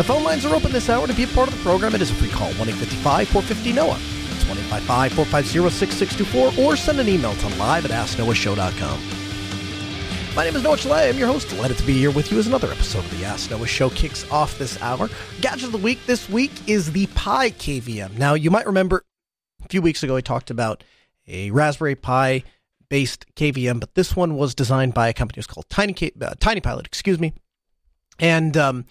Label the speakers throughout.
Speaker 1: The phone lines are open this hour to be a part of the program. It is a free call, 1 855 450 NOAH. It's 1 855 450 6624 or send an email to live at AskNoahShow.com. My name is Noah Chelliah. I'm your host. Delighted to be here with you as another episode of the Ask Noah Show kicks off this hour. Gadget of the week this week is the Pi KVM. Now, you might remember a few weeks ago I talked about a Raspberry Pi based KVM, but this one was designed by a company was called Tiny K- uh, Tiny Pilot, excuse me. And um,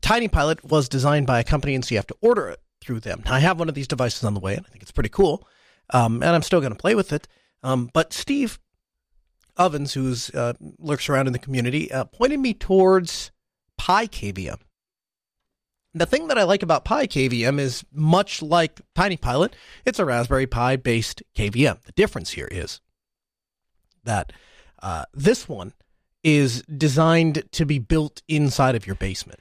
Speaker 1: Tiny Pilot was designed by a company, and so you have to order it through them. Now, I have one of these devices on the way, and I think it's pretty cool, um, and I'm still going to play with it. Um, but Steve Ovens, who uh, lurks around in the community, uh, pointed me towards Pi KVM. The thing that I like about Pi KVM is much like Tiny Pilot, it's a Raspberry Pi based KVM. The difference here is that uh, this one is designed to be built inside of your basement.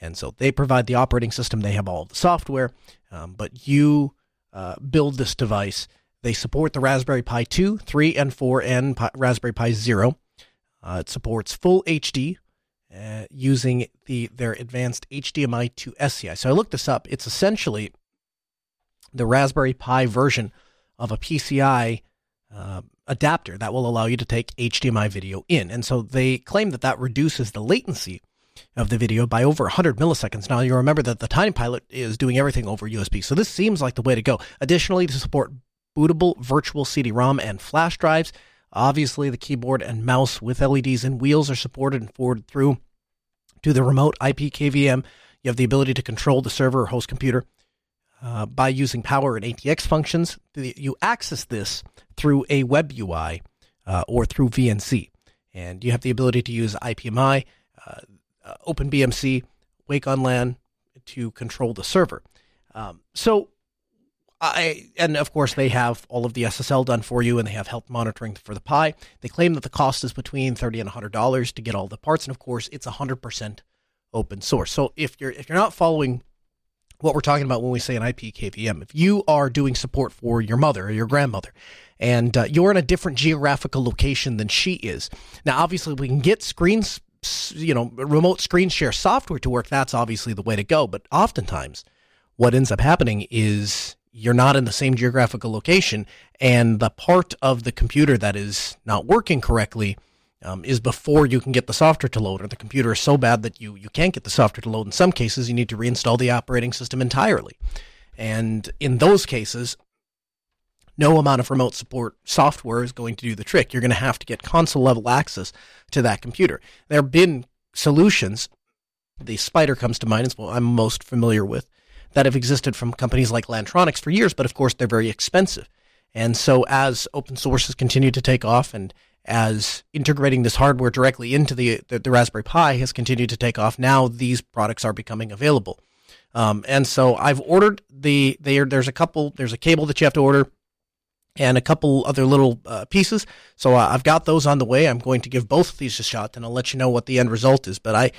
Speaker 1: And so they provide the operating system, they have all the software, um, but you uh, build this device. They support the Raspberry Pi 2, 3, and 4, and Pi- Raspberry Pi Zero. Uh, it supports full HD uh, using the their advanced HDMI to SCI. So I looked this up. It's essentially the Raspberry Pi version of a PCI uh, adapter that will allow you to take HDMI video in. And so they claim that that reduces the latency of the video by over 100 milliseconds. Now, you remember that the Tiny Pilot is doing everything over USB, so this seems like the way to go. Additionally, to support bootable virtual CD-ROM and flash drives, obviously the keyboard and mouse with LEDs and wheels are supported and forwarded through to the remote IP KVM. You have the ability to control the server or host computer uh, by using power and ATX functions. You access this through a web UI uh, or through VNC. And you have the ability to use IPMI, uh, OpenBMC, Wake on LAN to control the server. Um, so, I and of course they have all of the SSL done for you, and they have health monitoring for the Pi. They claim that the cost is between thirty and hundred dollars to get all the parts, and of course it's hundred percent open source. So if you're if you're not following what we're talking about when we say an IP KVM, if you are doing support for your mother or your grandmother, and uh, you're in a different geographical location than she is, now obviously we can get screens, you know, remote screen share software to work. That's obviously the way to go. But oftentimes, what ends up happening is you're not in the same geographical location, and the part of the computer that is not working correctly um, is before you can get the software to load, or the computer is so bad that you, you can't get the software to load. In some cases, you need to reinstall the operating system entirely. And in those cases, no amount of remote support software is going to do the trick. You're going to have to get console level access to that computer. There have been solutions. The Spider comes to mind, as well I'm most familiar with, that have existed from companies like Lantronix for years, but of course they're very expensive. And so as open sources continue to take off and as integrating this hardware directly into the, the, the Raspberry Pi has continued to take off, now these products are becoming available. Um, and so I've ordered the, they, there's a couple, there's a cable that you have to order and a couple other little uh, pieces. So uh, I've got those on the way. I'm going to give both of these a shot, and I'll let you know what the end result is. But I,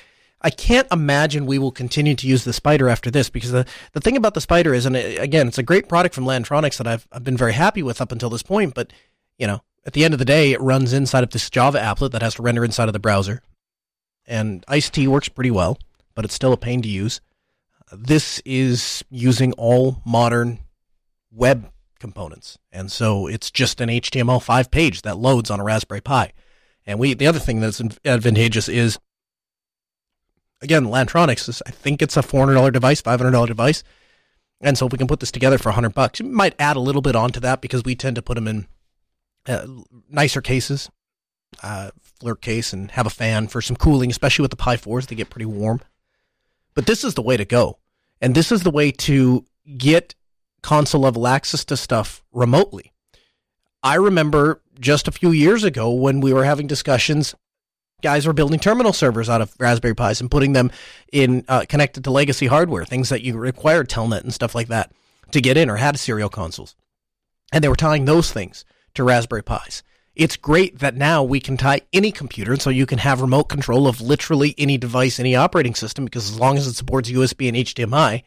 Speaker 1: I can't imagine we will continue to use the Spider after this because the, the thing about the Spider is, and it, again, it's a great product from Lantronix that I've, I've been very happy with up until this point. But you know, at the end of the day, it runs inside of this Java applet that has to render inside of the browser, and IcedTea works pretty well, but it's still a pain to use. This is using all modern web components. And so it's just an HTML5 page that loads on a Raspberry Pi. And we the other thing that's advantageous is again, Lantronix. is I think it's a $400 device, $500 device. And so if we can put this together for 100 bucks, we might add a little bit onto that because we tend to put them in uh, nicer cases, uh, Flirc case and have a fan for some cooling, especially with the Pi 4s, they get pretty warm. But this is the way to go. And this is the way to get console level access to stuff remotely. I remember just a few years ago when we were having discussions guys were building terminal servers out of Raspberry Pis and putting them in uh, connected to legacy hardware, things that you required Telnet and stuff like that to get in or had serial consoles. And they were tying those things to Raspberry Pis. It's great that now we can tie any computer so you can have remote control of literally any device, any operating system, because as long as it supports USB and HDMI,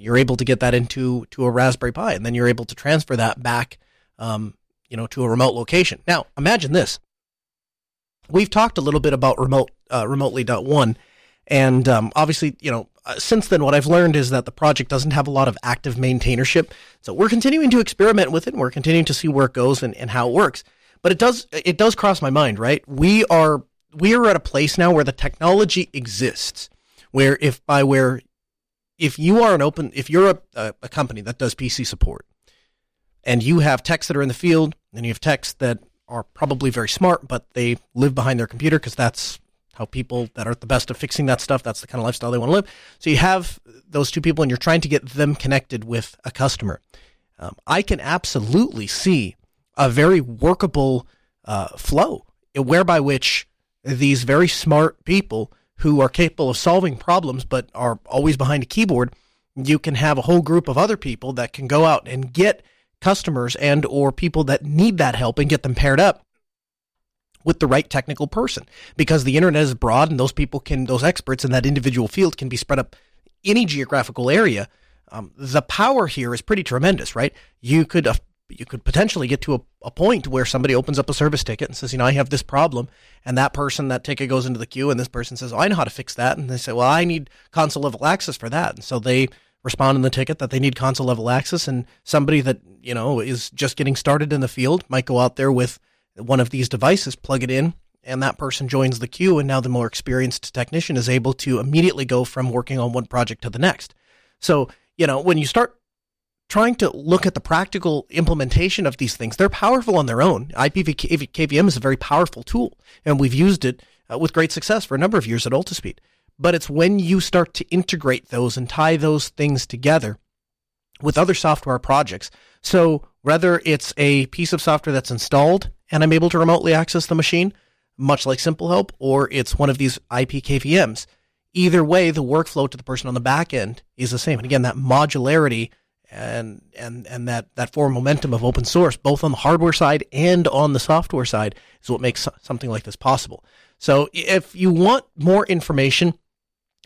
Speaker 1: you're able to get that into to a Raspberry Pi, and then you're able to transfer that back, um, you know, to a remote location. Now, imagine this: we've talked a little bit about remote uh, one, and um, obviously, you know, uh, since then, what I've learned is that the project doesn't have a lot of active maintainership. So we're continuing to experiment with it. And we're continuing to see where it goes and, and how it works. But it does it does cross my mind, right? We are we are at a place now where the technology exists, where if by where if you are an open if you're a, a, company that does PC support, and you have techs that are in the field, and you have techs that are probably very smart, but they live behind their computer because that's how people that are the best at fixing that stuff, that's the kind of lifestyle they want to live. So you have those two people and you're trying to get them connected with a customer. Um, I can absolutely see a very workable uh, flow whereby which these very smart people who are capable of solving problems but are always behind a keyboard, you can have a whole group of other people that can go out and get customers and or people that need that help and get them paired up with the right technical person. Because the internet is broad and those people can those experts in that individual field can be spread up any geographical area um, the power here is pretty tremendous right? You could you could potentially get to a, a point where somebody opens up a service ticket and says you know i have this problem and that person that ticket goes into the queue and this person says oh, i know how to fix that and they say well i need console level access for that and so they respond in the ticket that they need console level access and somebody that you know is just getting started in the field might go out there with one of these devices, plug it in, and that person joins the queue. And now the more experienced technician is able to immediately go from working on one project to the next. So, you know, when you start trying to look at the practical implementation of these things, they're powerful on their own. IPv4 is a very powerful tool, and we've used it uh, with great success for a number of years at Altispeed. But it's when you start to integrate those and tie those things together with other software projects. So whether it's a piece of software that's installed and I'm able to remotely access the machine, much like Simple Help, or it's one of these IP KVMs. Either way, the workflow to the person on the back end is the same. And again, that modularity and and and that that forward momentum of open source, both on the hardware side and on the software side, is what makes something like this possible. So, if you want more information,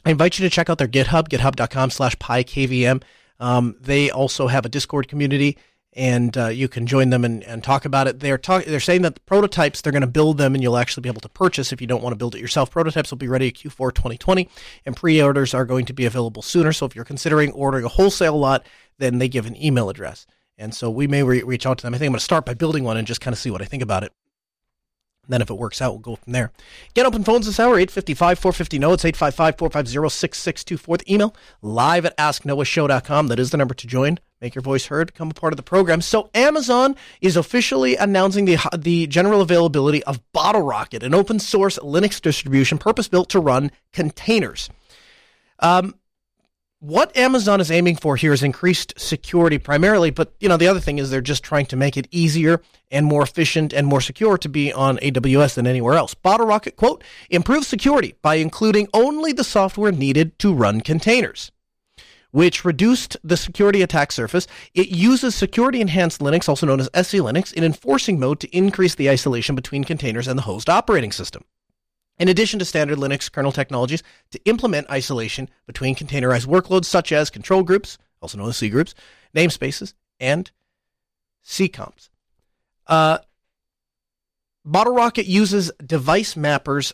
Speaker 1: I invite you to check out their GitHub, github.com/slash pikvm. Um, they also have a Discord community and uh, you can join them and, and talk about it. They're talk, they're saying that the prototypes they're going to build them and you'll actually be able to purchase if you don't want to build it yourself. Prototypes will be ready at Q4 2020 and pre-orders are going to be available sooner. So if you're considering ordering a wholesale lot, then they give an email address. And so we may re- reach out to them. I think I'm going to start by building one and just kind of see what I think about it. Then if it works out, we'll go from there. Get open phones this hour, 855-450-NO. It's 855-450-6624. The email, live at asknoahshow.com. That is the number to join. Make your voice heard. Become a part of the program. So Amazon is officially announcing the the general availability of Bottlerocket, an open source Linux distribution purpose built to run containers. Um, what Amazon is aiming for here is increased security primarily, but you know the other thing is they're just trying to make it easier and more efficient and more secure to be on AWS than anywhere else. Bottlerocket quote improves security by including only the software needed to run containers which reduced the security attack surface. It uses security enhanced Linux, also known as SE Linux, in enforcing mode to increase the isolation between containers and the host operating system. In addition to standard Linux kernel technologies, to implement isolation between containerized workloads such as control groups, also known as C groups, namespaces, and seccomps. Uh, Bottlerocket uses device mappers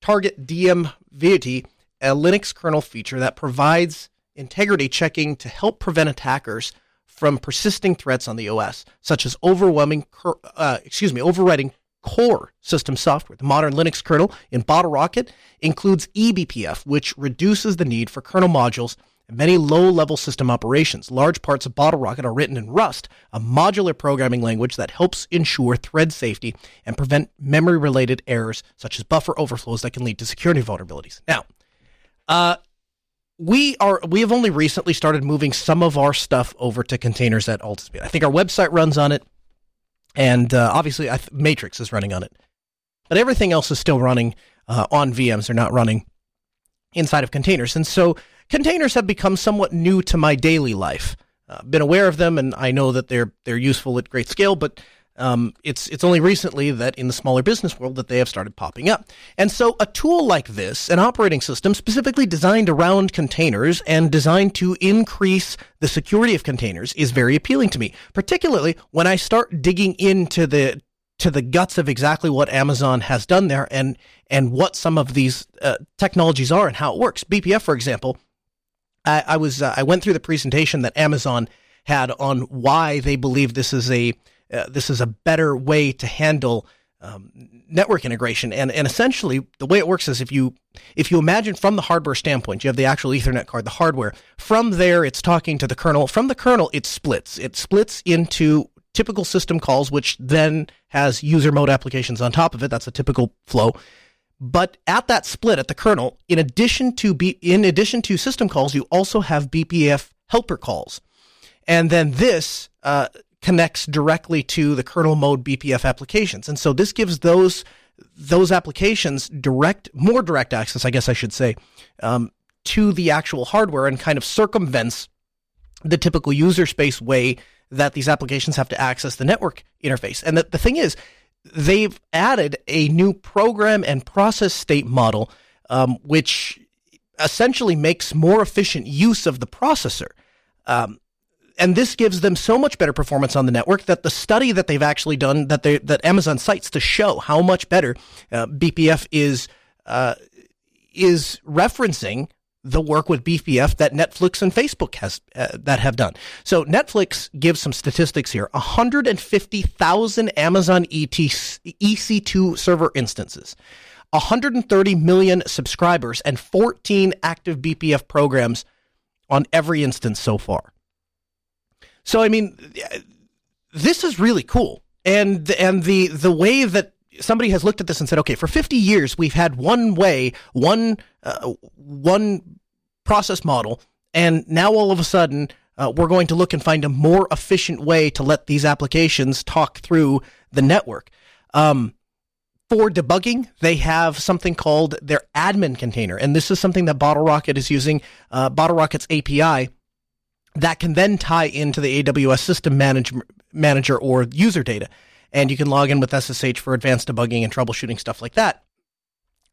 Speaker 1: target dm-verity a Linux kernel feature that provides integrity checking to help prevent attackers from persisting threats on the OS, such as overwhelming, uh, excuse me, overwriting core system software. The modern Linux kernel in Bottlerocket includes eBPF, which reduces the need for kernel modules and many low-level system operations. Large parts of Bottlerocket are written in Rust, a modular programming language that helps ensure thread safety and prevent memory-related errors such as buffer overflows that can lead to security vulnerabilities. Now, uh, we are we have only recently started moving some of our stuff over to containers at Altispeed. I think our website runs on it, and uh, obviously Matrix is running on it. but everything else is still running uh, on VMs. They're not running inside of containers. And so containers have become somewhat new to my daily life. Uh, been aware of them, and I know that they're they're useful at great scale, but um, it's it's only recently that in the smaller business world that they have started popping up. And so a tool like this, an operating system specifically designed around containers and designed to increase the security of containers is very appealing to me, particularly when I start digging into the to the guts of exactly what Amazon has done there and and what some of these uh, technologies are and how it works. BPF, for example, I, I was uh, I went through the presentation that Amazon had on why they believe this is a uh, this is a better way to handle um, network integration. And and essentially, the way it works is if you if you imagine from the hardware standpoint, you have the actual Ethernet card, the hardware. From there, it's talking to the kernel. From the kernel, it splits. It splits into typical system calls, which then has user mode applications on top of it. That's a typical flow. But at that split at the kernel, in addition to B, in addition to system calls, you also have BPF helper calls, and then this uh, connects directly to the kernel mode BPF applications. And so this gives those those applications direct, more direct access, I guess I should say, um, to the actual hardware and kind of circumvents the typical user space way that these applications have to access the network interface. And the, the thing is, they've added a new program and process state model, um, which essentially makes more efficient use of the processor. Um, and this gives them so much better performance on the network that the study that they've actually done that they that Amazon cites to show how much better uh, BPF is uh, is referencing the work with BPF that Netflix and Facebook has uh, that have done. So Netflix gives some statistics here: 150,000 Amazon ET, EC2 server instances. 130 million subscribers and 14 active BPF programs on every instance so far. So I mean, this is really cool, and and the the way that somebody has looked at this and said, okay, for 50 years we've had one way, one uh, one process model, and now all of a sudden uh, we're going to look and find a more efficient way to let these applications talk through the network. Um, for debugging, they have something called their admin container, and this is something that Bottlerocket is using. Uh, Bottlerocket's API that can then tie into the AWS system manage, manager or user data. And you can log in with SSH for advanced debugging and troubleshooting stuff like that.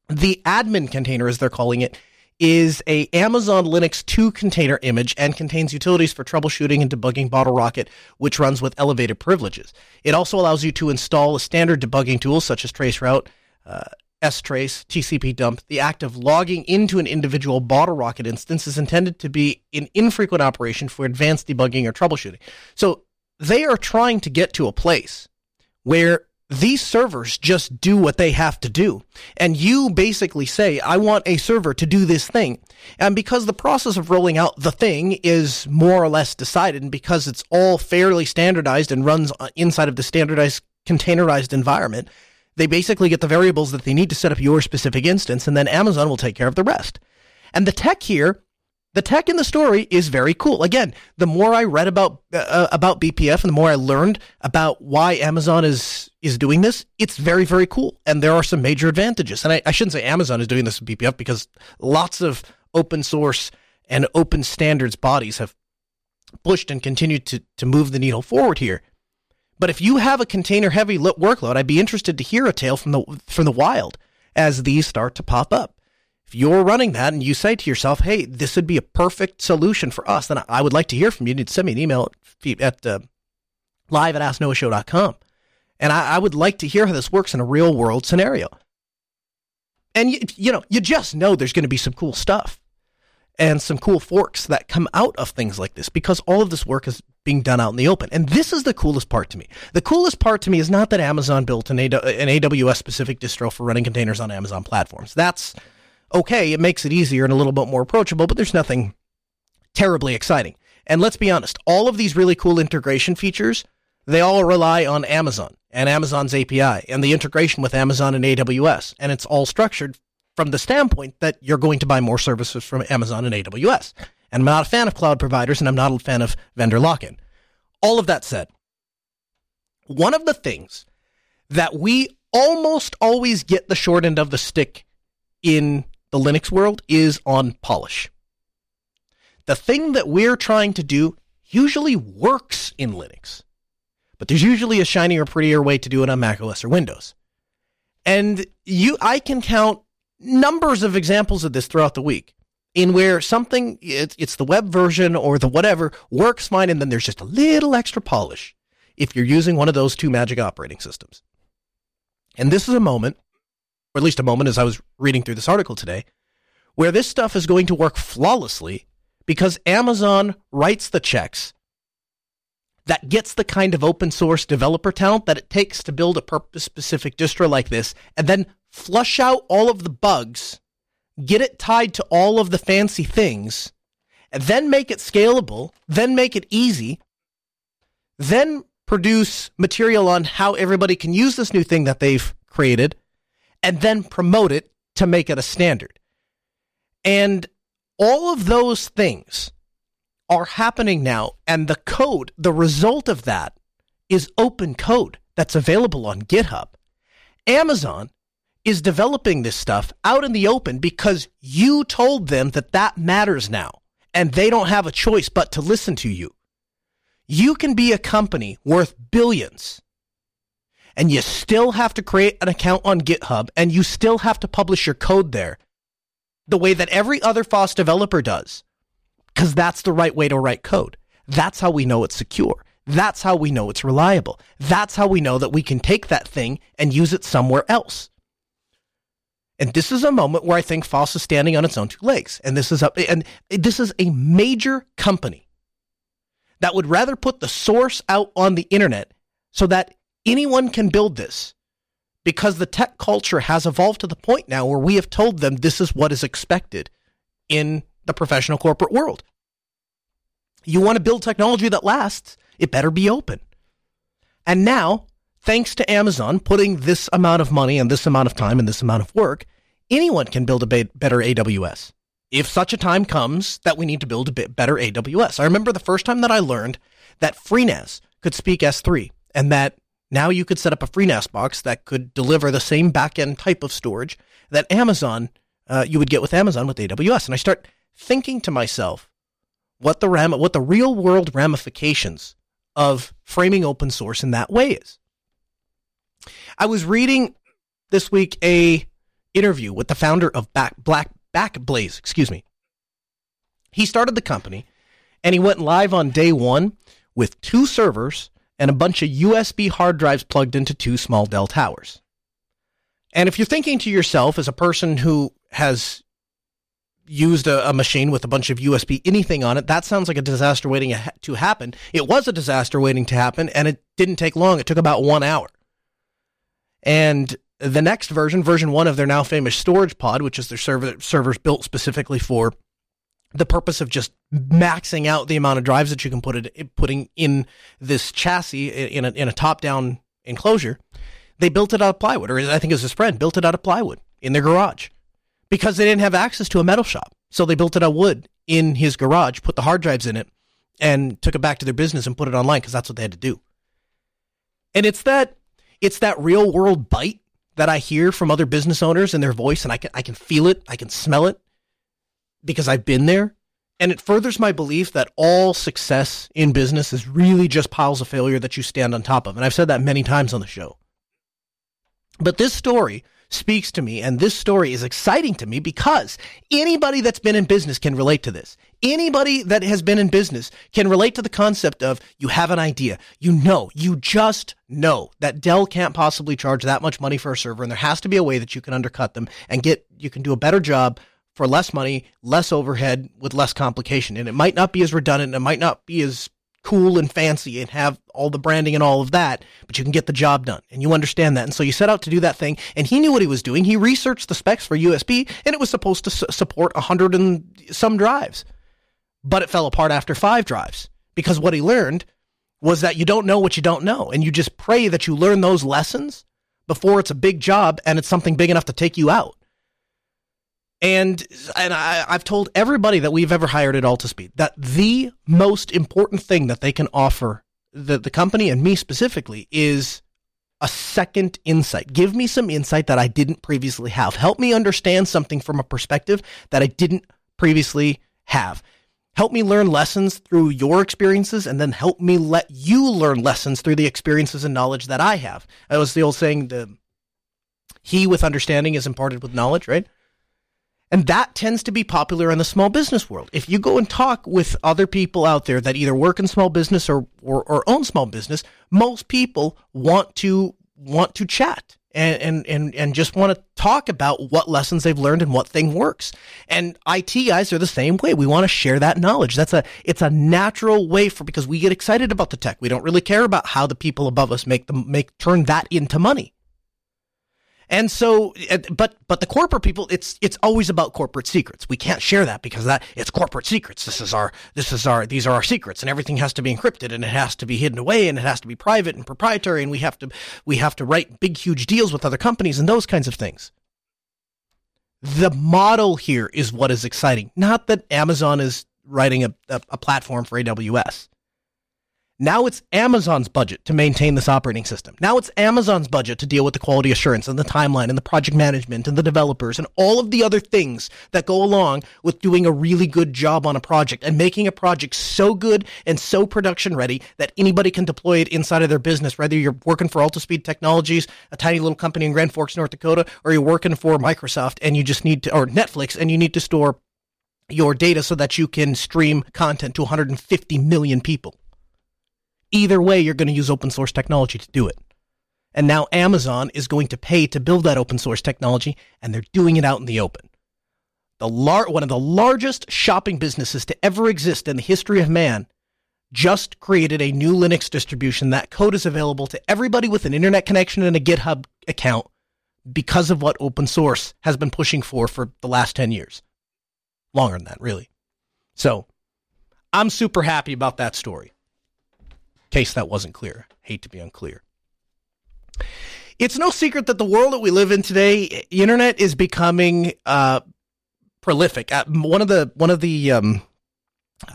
Speaker 1: The admin container, as they're calling it, is a Amazon Linux 2 container image and contains utilities for troubleshooting and debugging Bottlerocket, which runs with elevated privileges. It also allows you to install a standard debugging tool such as traceroute, uh, strace, TCP dump, the act of logging into an individual Bottlerocket instance is intended to be an infrequent operation for advanced debugging or troubleshooting. So they are trying to get to a place where these servers just do what they have to do. And you basically say, I want a server to do this thing. And because the process of rolling out the thing is more or less decided, and because it's all fairly standardized and runs uh, inside of the standardized containerized environment, they basically get the variables that they need to set up your specific instance, and then Amazon will take care of the rest. And the tech here, the tech in the story is very cool. Again, the more I read about uh, about BPF and the more I learned about why Amazon is is doing this, it's very very cool. And there are some major advantages. And I, I shouldn't say Amazon is doing this with BPF because lots of open source and open standards bodies have pushed and continued to to move the needle forward here. But if you have a container heavy workload, I'd be interested to hear a tale from the from the wild as these start to pop up. If you're running that and you say to yourself, "Hey, this would be a perfect solution for us," then I would like to hear from you. You need to send me an email at uh, live at asknoahshow.com. And I, I would like to hear how this works in a real world scenario. And you, you know, you just know there's going to be some cool stuff and some cool forks that come out of things like this because all of this work is being done out in the open. And this is the coolest part to me. The coolest part to me is not that Amazon built an, an AWS specific distro for running containers on Amazon platforms. That's okay. It makes it easier and a little bit more approachable, but there's nothing terribly exciting. And let's be honest, all of these really cool integration features, they all rely on Amazon and Amazon's API and the integration with Amazon and AWS. And it's all structured from the standpoint that you're going to buy more services from Amazon and AWS. And I'm not a fan of cloud providers and I'm not a fan of vendor lock in. All of that said, one of the things that we almost always get the short end of the stick in the Linux world is on polish. The thing that we're trying to do usually works in Linux, but there's usually a shinier, prettier way to do it on Mac OS or Windows. And you, I can count numbers of examples of this throughout the week in where something, it's, the web version or the whatever, works fine, and then there's just a little extra polish if you're using one of those two magic operating systems. And this is a moment, or at least a moment as I was reading through this article today, where this stuff is going to work flawlessly because Amazon writes the checks that gets the kind of open source developer talent that it takes to build a purpose specific distro like this and then flush out all of the bugs, get it tied to all of the fancy things, and then make it scalable, then make it easy, then produce material on how everybody can use this new thing that they've created, and then promote it to make it a standard. And all of those things are happening now, and the code, the result of that, is open code that's available on GitHub. Amazon is developing this stuff out in the open because you told them that that matters now, and they don't have a choice but to listen to you. You can be a company worth billions and you still have to create an account on GitHub and you still have to publish your code there the way that every other FOSS developer does because that's the right way to write code. That's how we know it's secure. That's how we know it's reliable. That's how we know that we can take that thing and use it somewhere else. And this is a moment where I think FOSS is standing on its own two legs. And this is a, and this is a major company that would rather put the source out on the internet so that anyone can build this because the tech culture has evolved to the point now where we have told them this is what is expected in the professional corporate world. You want to build technology that lasts, it better be open. And now, thanks to Amazon putting this amount of money and this amount of time and this amount of work, anyone can build a better AWS if such a time comes that we need to build a bit better AWS. I remember the first time that I learned that FreeNAS could speak S3 and that now you could set up a FreeNAS box that could deliver the same backend type of storage that Amazon, uh, you would get with Amazon with AWS. And I start thinking to myself what the ram- what the real world ramifications of framing open source in that way is. I was reading this week a interview with the founder of Back, Black Backblaze, excuse me. He started the company and he went live on day one with two servers and a bunch of USB hard drives plugged into two small Dell towers. And if you're thinking to yourself as a person who has used a, a, machine with a bunch of USB anything on it, that sounds like a disaster waiting to happen. It was a disaster waiting to happen, and it didn't take long. It took about one hour. And the next version, version one of their now famous storage pod, which is their server servers built specifically for the purpose of just maxing out the amount of drives that you can put it putting in this chassis in a, in a top down enclosure. They built it out of plywood, or I think it was his friend built it out of plywood in their garage because they didn't have access to a metal shop. So they built it out of wood in his garage, put the hard drives in it, and took it back to their business and put it online because that's what they had to do. And it's that it's that real world bite that I hear from other business owners and their voice, and I can I can feel it, I can smell it because I've been there. And it furthers my belief that all success in business is really just piles of failure that you stand on top of. And I've said that many times on the show. But this story speaks to me, and this story is exciting to me because anybody that's been in business can relate to this. Anybody that has been in business can relate to the concept of you have an idea. You know, you just know that Dell can't possibly charge that much money for a server, and there has to be a way that you can undercut them and get, you can do a better job for less money, less overhead, with less complication. And it might not be as redundant, it might not be as cool and fancy and have all the branding and all of that, but you can get the job done and you understand that. And so you set out to do that thing and he knew what he was doing. He researched the specs for USB and it was supposed to su- support a hundred and some drives, but it fell apart after five drives because what he learned was that you don't know what you don't know and you just pray that you learn those lessons before it's a big job and it's something big enough to take you out. And and I, I've told everybody that we've ever hired at Altispeed that the most important thing that they can offer the, the company and me specifically is a second insight. Give me some insight that I didn't previously have. Help me understand something from a perspective that I didn't previously have. Help me learn lessons through your experiences and then help me let you learn lessons through the experiences and knowledge that I have. That was the old saying, the he with understanding is imparted with knowledge, right? And that tends to be popular in the small business world. If you go and talk with other people out there that either work in small business or, or, or own small business, most people want to want to chat and, and, and, and just want to talk about what lessons they've learned and what thing works. And IT guys are the same way. We want to share that knowledge. That's a, it's a natural way for, because we get excited about the tech. We don't really care about how the people above us make them, make, turn that into money. And so, uh, but but the corporate people, it's it's always about corporate secrets. We can't share that because that it's corporate secrets. This is our this is our these are our secrets, and everything has to be encrypted, and it has to be hidden away, and it has to be private and proprietary, and we have to we have to write big huge deals with other companies and those kinds of things. The model here is what is exciting, not that Amazon is writing a, a, a platform for AWS. Now it's Amazon's budget to maintain this operating system. Now it's Amazon's budget to deal with the quality assurance and the timeline and the project management and the developers and all of the other things that go along with doing a really good job on a project and making a project so good and so production ready that anybody can deploy it inside of their business, whether you're working for Altispeed Technologies, a tiny little company in Grand Forks, North Dakota, or you're working for Microsoft and you just need to, or Netflix, and you need to store your data so that you can stream content to 150 million people. Either way, you're going to use open source technology to do it. And now Amazon is going to pay to build that open source technology, and they're doing it out in the open. The lar- one of the largest shopping businesses to ever exist in the history of man just created a new Linux distribution. That code is available to everybody with an internet connection and a GitHub account because of what open source has been pushing for for the last 10 years. Longer than that, really. So I'm super happy about that story case that wasn't clear. Hate to be unclear. It's no secret that the world that we live in today, internet is becoming uh, prolific. Uh, one of the one of the um,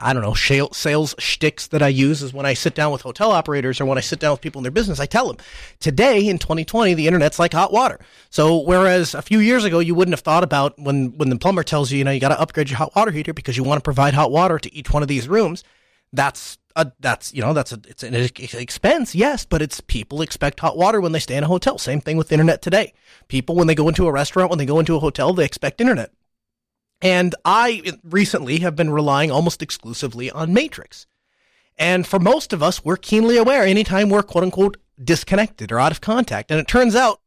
Speaker 1: I don't know sales shticks that I use is when I sit down with hotel operators or when I sit down with people in their business, I tell them today in 2020 the internet's like hot water. So whereas a few years ago you wouldn't have thought about when when the plumber tells you you know you got to upgrade your hot water heater because you want to provide hot water to each one of these rooms, that's a, that's you know that's a it's an expense yes but it's people expect hot water when they stay in a hotel. Same thing with internet today. People when they go into a restaurant when they go into a hotel they expect internet. And i recently have been relying almost exclusively on matrix. And for most of us we're keenly aware anytime we're quote unquote disconnected or out of contact. And it turns out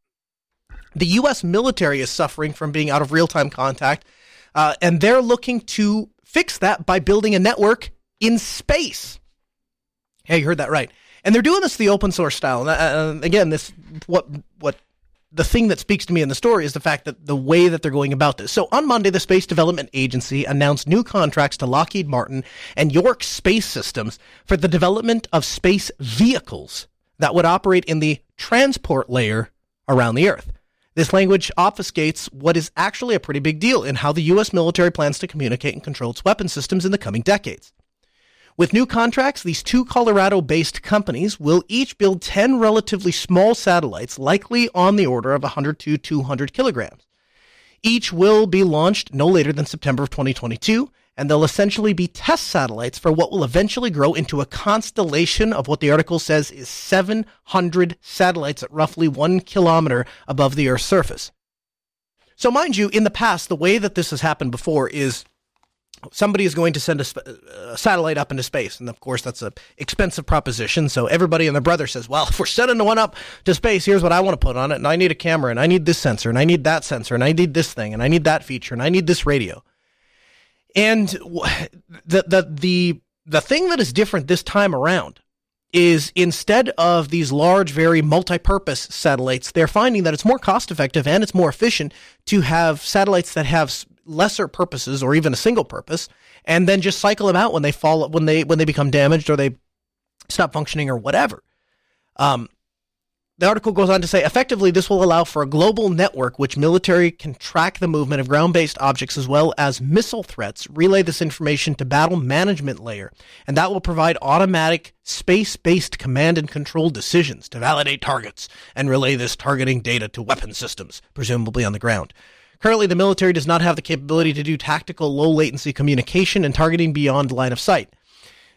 Speaker 1: the us military is suffering from being out of real-time contact uh, and they're looking to fix that by building a network in space yeah, you heard that right. And they're doing this the open source style. And uh, again, this what what the thing that speaks to me in the story is the fact that the way that they're going about this. So on Monday, the Space Development Agency announced new contracts to Lockheed Martin and York Space Systems for the development of space vehicles that would operate in the transport layer around the Earth. This language obfuscates what is actually a pretty big deal in how the U.S. military plans to communicate and control its weapon systems in the coming decades. With new contracts, these two Colorado based companies will each build 10 relatively small satellites, likely on the order of 100 to 200 kilograms. Each will be launched no later than September of 2022, and they'll essentially be test satellites for what will eventually grow into a constellation of what the article says is 700 satellites at roughly one kilometer above the Earth's surface. So, mind you, in the past, the way that this has happened before is somebody is going to send a, sp- a, satellite up into space. And of course that's an expensive proposition. So everybody and their brother says well if we're sending one up to space here's what i want to put on it. And i need a camera and i need this sensor and i need that sensor and i need this thing and i need that feature and i need this radio. And the the the the thing that is different this time around is instead of these large, very multi-purpose satellites, they're finding that it's more cost effective and it's more efficient to have satellites that have lesser purposes or even a single purpose and then just cycle them out when they fall when they when they become damaged or they stop functioning or whatever um, the article goes on to say effectively, this will allow for a global network which military can track the movement of ground based objects as well as missile threats, relay this information to battle management layer, and that will provide automatic space based command and control decisions to validate targets and relay this targeting data to weapon systems, presumably on the ground. Currently, the military does not have the capability to do tactical low latency communication and targeting beyond line of sight.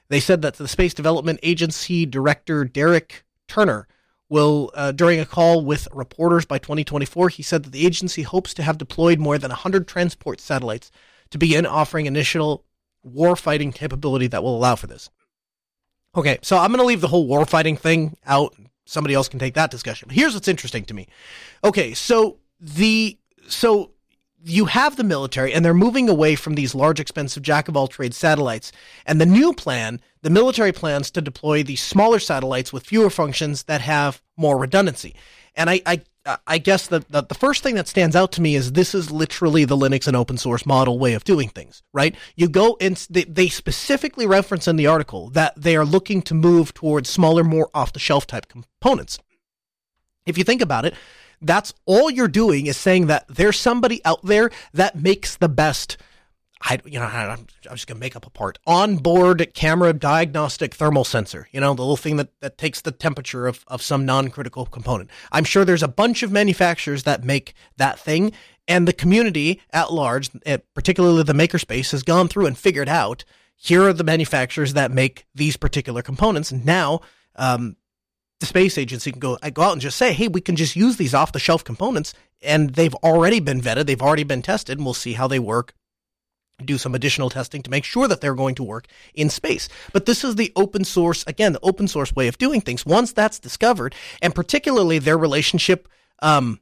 Speaker 1: They said that the Space Development Agency Director Derek Tournear will, uh, during a call with reporters by 2024, he said that the agency hopes to have deployed more than 100 transport satellites to begin offering initial warfighting capability that will allow for this. Okay, so I'm going to leave the whole warfighting thing out. Somebody else can take that discussion. But here's what's interesting to me. Okay, so the so you have the military and they're moving away from these large expensive jack of all trades satellites. And the new plan the military plans to deploy these smaller satellites with fewer functions that have more redundancy. And i i, I guess the, the, the first thing that stands out to me is this is literally the linux and open source model way of doing things right? You go and they, they specifically reference in the article that they are looking to move towards smaller more off the shelf type components. If you think about it that's all you're doing is saying that there's somebody out there that makes the best. I, you know, I'm, I'm just gonna make up a part. Onboard camera diagnostic thermal sensor. You know, the little thing that, that takes the temperature of, of some non-critical component. I'm sure there's a bunch of manufacturers that make that thing, and the community at large, eh, particularly the makerspace, has gone through and figured out here are the manufacturers that make these particular components. Now, um, the space agency can go, I go out and just say, hey, we can just use these off the shelf components, and they've already been vetted, they've already been tested, and we'll see how they work. Do some additional testing to make sure that they're going to work in space. But this is the open source, again, the open source way of doing things. Once that's discovered, and particularly their relationship um,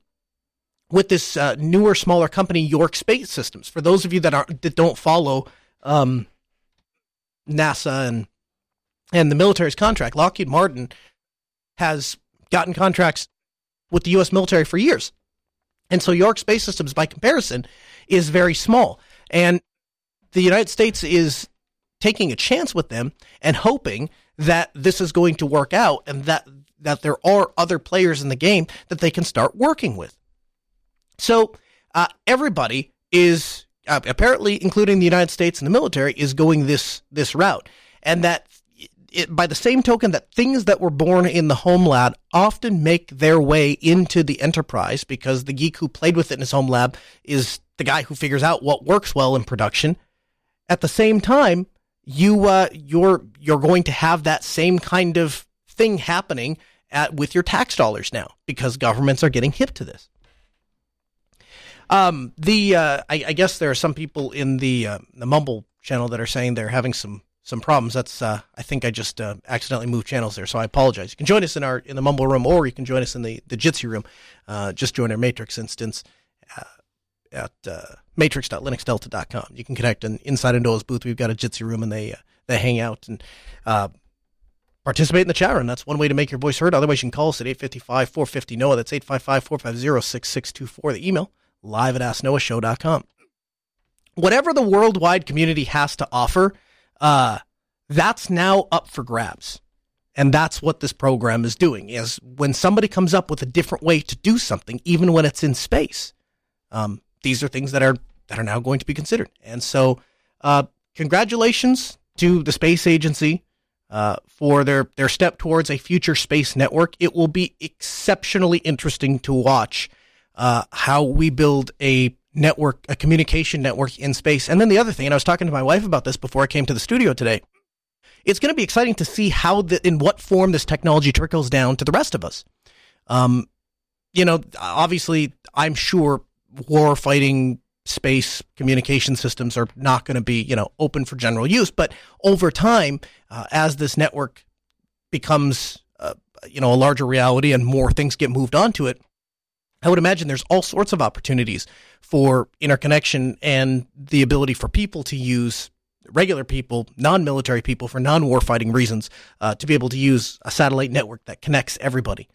Speaker 1: with this uh, newer, smaller company, York Space Systems. For those of you that aren't that don't follow um, NASA and and the military's contract, Lockheed Martin has gotten contracts with the U.S. military for years. And so York Space Systems, by comparison, is very small. And the United States is taking a chance with them and hoping that this is going to work out and that, that there are other players in the game that they can start working with. So uh, everybody is uh, apparently, including the United States and the military, is going this this route, and that it, by the same token that things that were born in the home lab often make their way into the enterprise because the geek who played with it in his home lab is the guy who figures out what works well in production. At the same time, you uh, you're you're going to have that same kind of thing happening at, with your tax dollars now because governments are getting hip to this. Um, the uh, I, I, guess there are some people in the uh, the Mumble channel that are saying they're having some some problems. That's uh, I think I just uh, accidentally moved channels there, so I apologize. You can join us in our in the Mumble room, or you can join us in the the Jitsi room. Uh, just join our Matrix instance uh, at uh, matrix.linuxdelta.com. You can connect and inside Noah's booth. We've got a Jitsi room, and they uh, they hang out and participate in the chat room. That's one way to make your voice heard. Otherwise, you can call us at 855 450 Noah. That's 855 450 6624. The email live at asknoahshow.com. Whatever the worldwide community has to offer uh, that's now up for grabs. And that's what this program is doing is when somebody comes up with a different way to do something, even when it's in space, um, these are things that are that are now going to be considered. And so, uh, congratulations to the space agency uh, for their their step towards a future space network. It will be exceptionally interesting to watch uh, how we build a network, a communication network in space. And then the other thing, and I was talking to my wife about this before I came to the studio today. It's going to be exciting to see how, the, in what form this technology trickles down to the rest of us. Um, you know, obviously, I'm sure war fighting space communication systems are not going to be, you know, open for general use. But over time, uh, as this network becomes, uh, you know, a larger reality and more things get moved onto it, I would imagine there's all sorts of opportunities for interconnection and the ability for people to use regular people, non-military people, for non-warfighting reasons, uh, to be able to use a satellite network that connects everybody.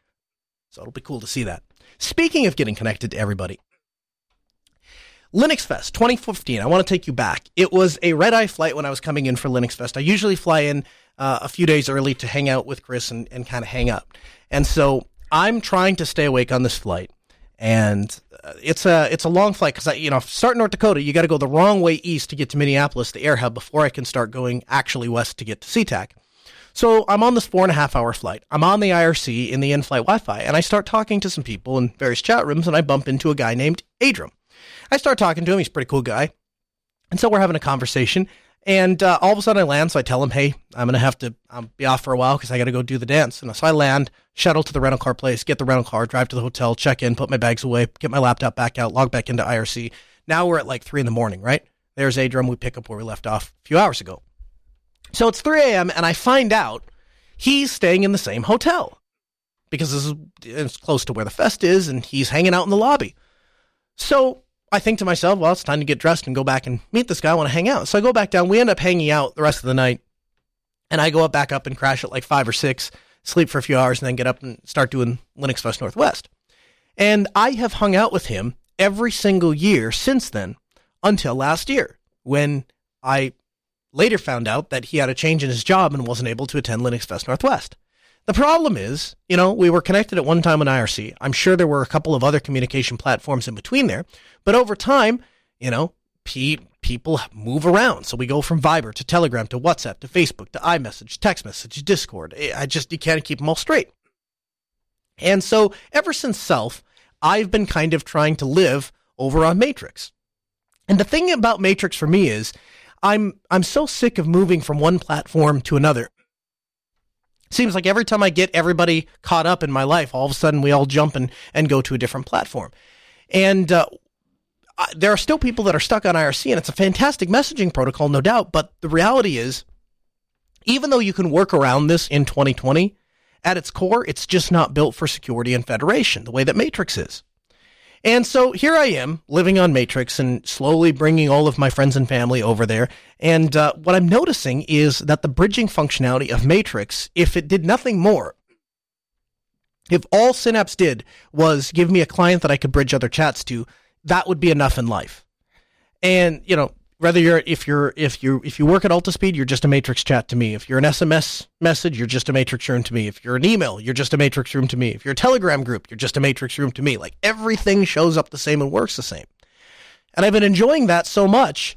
Speaker 1: So it'll be cool to see that. Speaking of getting connected to everybody, Linux Fest 2015. I want to take you back. It was a red eye flight when I was coming in for Linux Fest. I usually fly in uh, a few days early to hang out with Chris and, and kind of hang up. And so I'm trying to stay awake on this flight, and it's a it's a long flight because you know start in North Dakota, you got to go the wrong way east to get to Minneapolis, the air hub, before I can start going actually west to get to SeaTac. So I'm on this four and a half hour flight. I'm on the IRC in the in-flight Wi-Fi, and I start talking to some people in various chat rooms, and I bump into a guy named Adram. I start talking to him. He's a pretty cool guy, and so we're having a conversation. And uh, all of a sudden, I land. So I tell him, "Hey, I'm gonna have to um, be off for a while because I got to go do the dance." And so I land, shuttle to the rental car place, get the rental car, drive to the hotel, check in, put my bags away, get my laptop back out, log back into IRC. Now we're at like three in the morning, right? There's Adram. We pick up where we left off a few hours ago. So it's 3 a.m. and I find out he's staying in the same hotel because this is it's close to where the fest is, and he's hanging out in the lobby. So I think to myself, well, it's time to get dressed and go back and meet this guy. I want to hang out. So I go back down. We end up hanging out the rest of the night. And I go up back up and crash at like five or six, sleep for a few hours, and then get up and start doing Linux Fest Northwest. And I have hung out with him every single year since then until last year when I later found out that he had a change in his job and wasn't able to attend Linux Fest Northwest. The problem is, you know, we were connected at one time on IRC. I'm sure there were a couple of other communication platforms in between there, but over time, you know, pe- people move around. So we go from Viber to Telegram to WhatsApp to Facebook to iMessage, text message, Discord. I just, you can't keep them all straight. And so ever since Self, I've been kind of trying to live over on Matrix. And the thing about Matrix for me is I'm I'm so sick of moving from one platform to another seems like every time I get everybody caught up in my life, all of a sudden we all jump and, and go to a different platform. And uh, there are still people that are stuck on IRC, and it's a fantastic messaging protocol, no doubt. But the reality is, even though you can work around this in 2020, at its core, it's just not built for security and federation the way that Matrix is. And so here I am living on Matrix and slowly bringing all of my friends and family over there. And uh, what I'm noticing is that the bridging functionality of Matrix, if it did nothing more, if all Synapse did was give me a client that I could bridge other chats to, that would be enough in life. And, you know, whether you're if you're if you if you work at Altispeed, you're just a matrix chat to me. If you're an SMS message, you're just a matrix room to me. If you're an email, you're just a matrix room to me. If you're a Telegram group, you're just a matrix room to me. Like everything shows up the same and works the same. And I've been enjoying that so much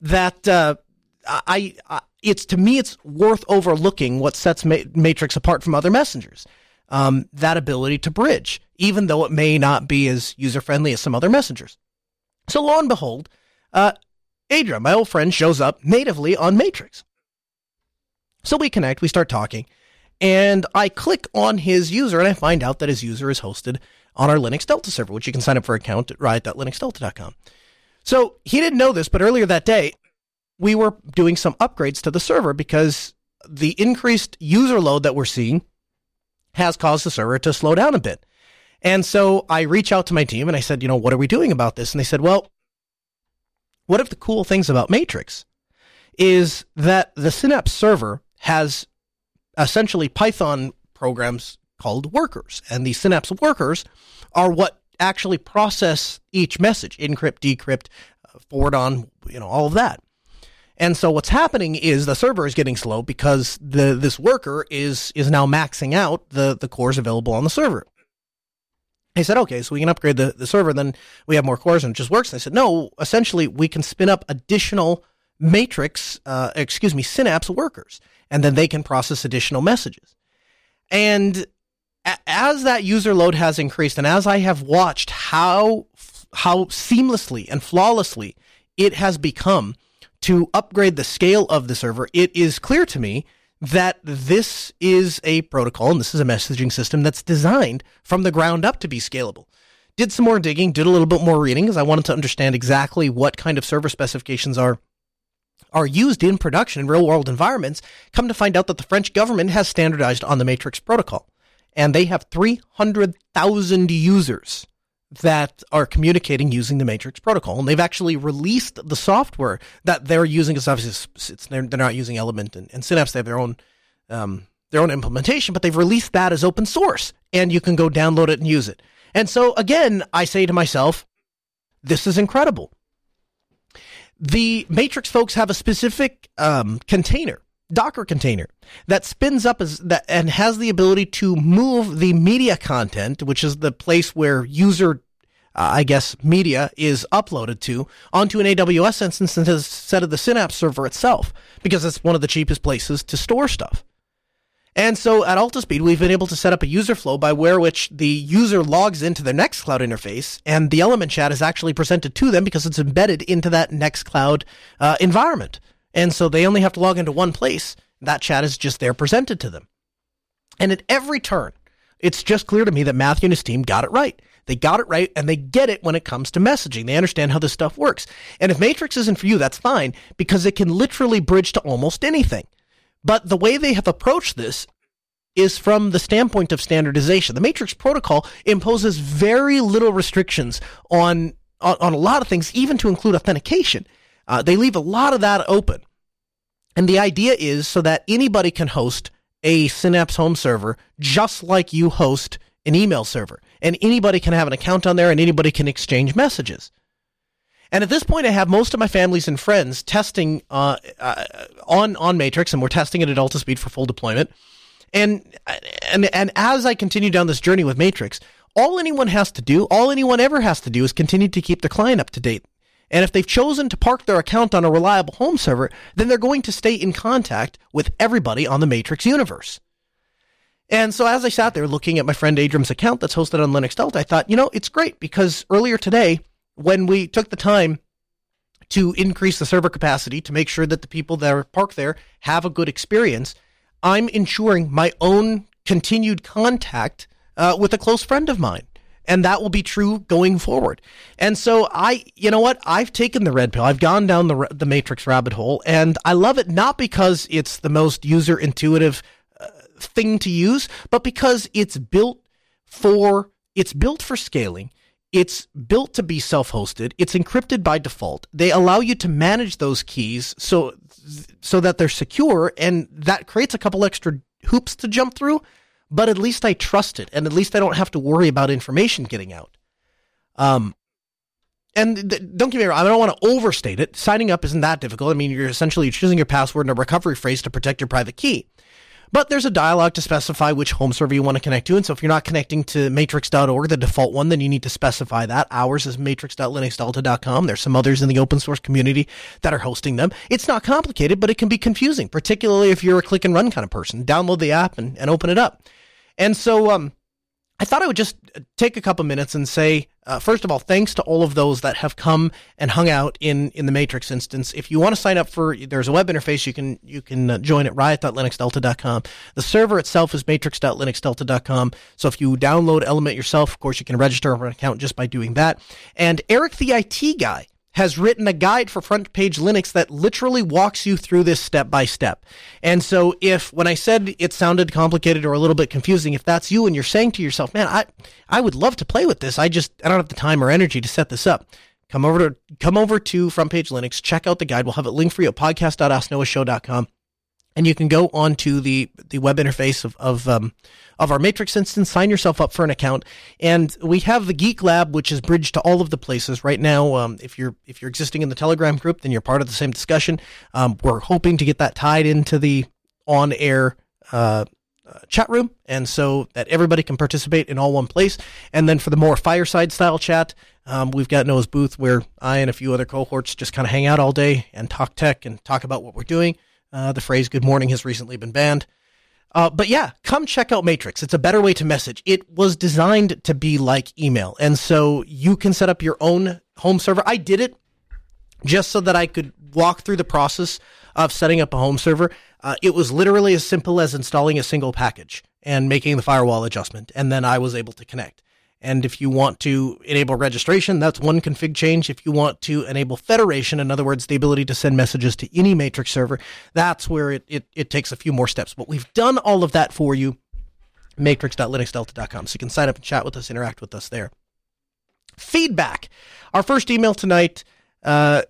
Speaker 1: that uh, I, I it's to me it's worth overlooking what sets Ma- Matrix apart from other messengers. Um, that ability to bridge, even though it may not be as user friendly as some other messengers. So lo and behold, uh, Adra, my old friend, shows up natively on Matrix. So we connect, we start talking, and I click on his user and I find out that his user is hosted on our Linux Delta server, which you can sign up for account at riot.linuxdelta.com. So he didn't know this, but earlier that day, we were doing some upgrades to the server because the increased user load that we're seeing has caused the server to slow down a bit. And so I reach out to my team and I said, you know, what are we doing about this? And they said, well, one of the cool things about Matrix is that the Synapse server has essentially Python programs called workers. And the Synapse workers are what actually process each message, encrypt, decrypt, uh, forward on, you know, all of that. And so what's happening is the server is getting slow because the this worker is is now maxing out the the cores available on the server. I said, okay, so we can upgrade the, the server, then we have more cores and it just works. And I said, no, essentially we can spin up additional matrix, uh, excuse me, synapse workers, and then they can process additional messages. And a- as that user load has increased, and as I have watched how how seamlessly and flawlessly it has become to upgrade the scale of the server, it is clear to me that this is a protocol and this is a messaging system that's designed from the ground up to be scalable. Did some more digging, did a little bit more reading because I wanted to understand exactly what kind of server specifications are are used in production in real world environments. Come to find out that the French government has standardized on the Matrix protocol and they have 300,000 users that are communicating using the Matrix protocol. And they've actually released the software that they're using because obviously they're, they're, not using Element and, and, Synapse. They have their own, um, their own implementation, but they've released that as open source and you can go download it and use it. And so again, I say to myself, this is incredible. The Matrix folks have a specific um, container Docker container that spins up as that and has the ability to move the media content, which is the place where user uh, I guess, media is uploaded to onto an AWS instance instead of the Synapse server itself, because it's one of the cheapest places to store stuff. And so at Altispeed, we've been able to set up a user flow by where which the user logs into their Nextcloud interface, and the element chat is actually presented to them because it's embedded into that Nextcloud uh, environment. And so they only have to log into one place. That chat is just there presented to them. And at every turn, it's just clear to me that Matthew and his team got it right. They got it right and they get it when it comes to messaging. They understand how this stuff works. And if Matrix isn't for you, that's fine because it can literally bridge to almost anything. But the way they have approached this is from the standpoint of standardization. The Matrix protocol imposes very little restrictions on, on, on a lot of things, even to include authentication. Uh, they leave a lot of that open. And the idea is so that anybody can host a Synapse home server just like you host an email server. And anybody can have an account on there and anybody can exchange messages. And at this point, I have most of my families and friends testing uh, uh, on on Matrix, and we're testing it at Altispeed for full deployment. And and and as I continue down this journey with Matrix, all anyone has to do, all anyone ever has to do, is continue to keep the client up to date. And if they've chosen to park their account on a reliable home server, then they're going to stay in contact with everybody on the Matrix universe. And so as I sat there looking at my friend Adrian's account that's hosted on Linux Delta, I thought, you know, it's great because earlier today, when we took the time to increase the server capacity to make sure that the people that are parked there have a good experience, I'm ensuring my own continued contact uh, with a close friend of mine. And that will be true going forward. And so I, you know what? I've taken the red pill. I've gone down the, the matrix rabbit hole and I love it not because it's the most user intuitive uh, thing to use, but because it's built for it's built for scaling. It's built to be self-hosted. It's encrypted by default. They allow you to manage those keys so so that they're secure and that creates a couple extra hoops to jump through, but at least I trust it and at least I don't have to worry about information getting out. Um and th- don't get me wrong, I don't want to overstate it. Signing up isn't that difficult. I mean, you're essentially choosing your password and a recovery phrase to protect your private key. But there's a dialog to specify which home server you want to connect to. And so if you're not connecting to matrix.org, the default one, then you need to specify that. Ours is matrix.linuxdelta.com. There's some others in the open source community that are hosting them. It's not complicated, but it can be confusing, particularly if you're a click and run kind of person. Download the app and, and open it up. And so, um, I thought I would just take a couple minutes and say, uh, first of all, thanks to all of those that have come and hung out in, in the Matrix instance. If you want to sign up for, there's a web interface you can you can uh, join at riot.linuxdelta.com. The server itself is matrix.linuxdelta.com. So if you download Element yourself, of course, you can register an account just by doing that. And Eric, the IT guy, has written a guide for front page Linux that literally walks you through this step by step. And so if when I said it sounded complicated or a little bit confusing, if that's you and you're saying to yourself, man, I, I would love to play with this. I just, I don't have the time or energy to set this up. Come over to, come over to front page Linux, check out the guide. We'll have it linked for you at podcast.asknoahshow.com and you can go onto the the web interface of of um, of our Matrix instance, sign yourself up for an account, and we have the Geek Lab, which is bridged to all of the places right now. Um, if you're if you're existing in the Telegram group, then you're part of the same discussion. Um, we're hoping to get that tied into the on air. Uh, uh, chat room, and so that everybody can participate in all one place. And then for the more fireside style chat, um, we've got Noah's booth where I and a few other cohorts just kind of hang out all day and talk tech and talk about what we're doing. Uh, the phrase good morning has recently been banned. Uh, but yeah, come check out Matrix. It's a better way to message. It was designed to be like email. And so you can set up your own home server. I did it just so that I could walk through the process of setting up a home server. Uh, it was literally as simple as installing a single package and making the firewall adjustment. And then I was able to connect. And if you want to enable registration, that's one config change. If you want to enable federation, in other words, the ability to send messages to any matrix server, that's where it, it, it takes a few more steps. But we've done all of that for you. Matrix.linuxdelta.com. So you can sign up and chat with us, interact with us there. Feedback. Our first email tonight uh,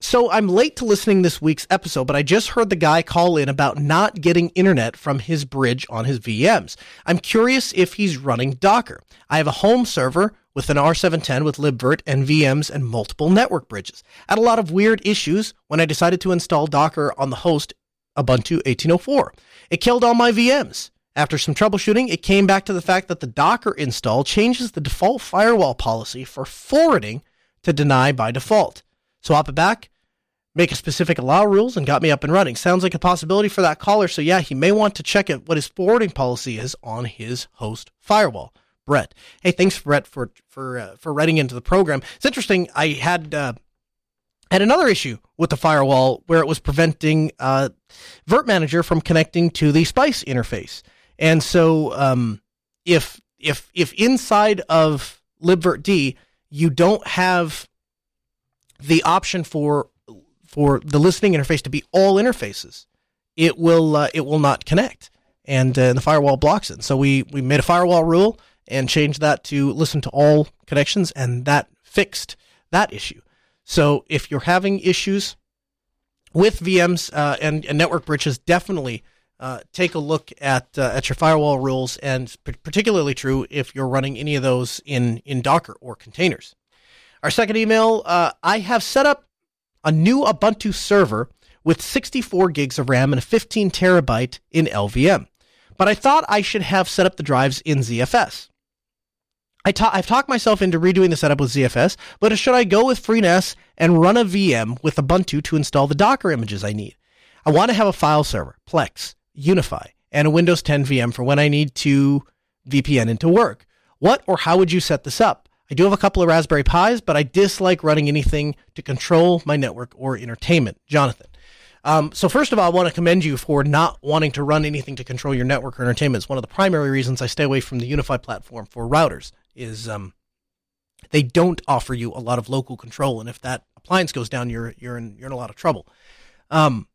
Speaker 1: So I'm late to listening this week's episode, but I just heard the guy call in about not getting internet from his bridge on his VMs. I'm curious if he's running Docker. I have a home server with an R710 with libvirt and VMs and multiple network bridges. I had a lot of weird issues when I decided to install Docker on the host Ubuntu 1804. It killed all my VMs. After some troubleshooting, it came back to the fact that the Docker install changes the default firewall policy for forwarding to deny by default. Swap it back, make a specific allow rules, and got me up and running. Sounds like a possibility for that caller. So yeah, he may want to check it what his forwarding policy is on his host firewall. Brett, hey, thanks Brett for for uh, for writing into the program. It's interesting. I had uh, had another issue with the firewall where it was preventing uh, Virt Manager from connecting to the Spice interface, and so um, if if if inside of libvirtd you don't have the option for for the listening interface to be all interfaces, it will uh, it will not connect, and uh, the firewall blocks it. So we we made a firewall rule and changed that to listen to all connections, and that fixed that issue. So if you're having issues with VMs uh, and, and, network bridges, definitely uh, take a look at uh, at your firewall rules, and p- particularly true if you're running any of those in in Docker or containers. Our second email: uh, I have set up a new Ubuntu server with 64 gigs of RAM and a 15 terabyte in LVM. But I thought I should have set up the drives in ZFS. I ta- I've talked myself into redoing the setup with ZFS, but should I go with FreeNAS and run a VM with Ubuntu to install the Docker images I need? I want to have a file server, Plex, UniFi, and a Windows 10 VM for when I need to VPN into work. What or how would you set this up? I do have a couple of Raspberry Pis, but I dislike running anything to control my network or entertainment. Jonathan. Um, so first of all, I want to commend you for not wanting to run anything to control your network or entertainment. It's one of the primary reasons I stay away from the UniFi platform for routers. Is um, they don't offer you a lot of local control, and if that appliance goes down, you're you're in you're in a lot of trouble. Um,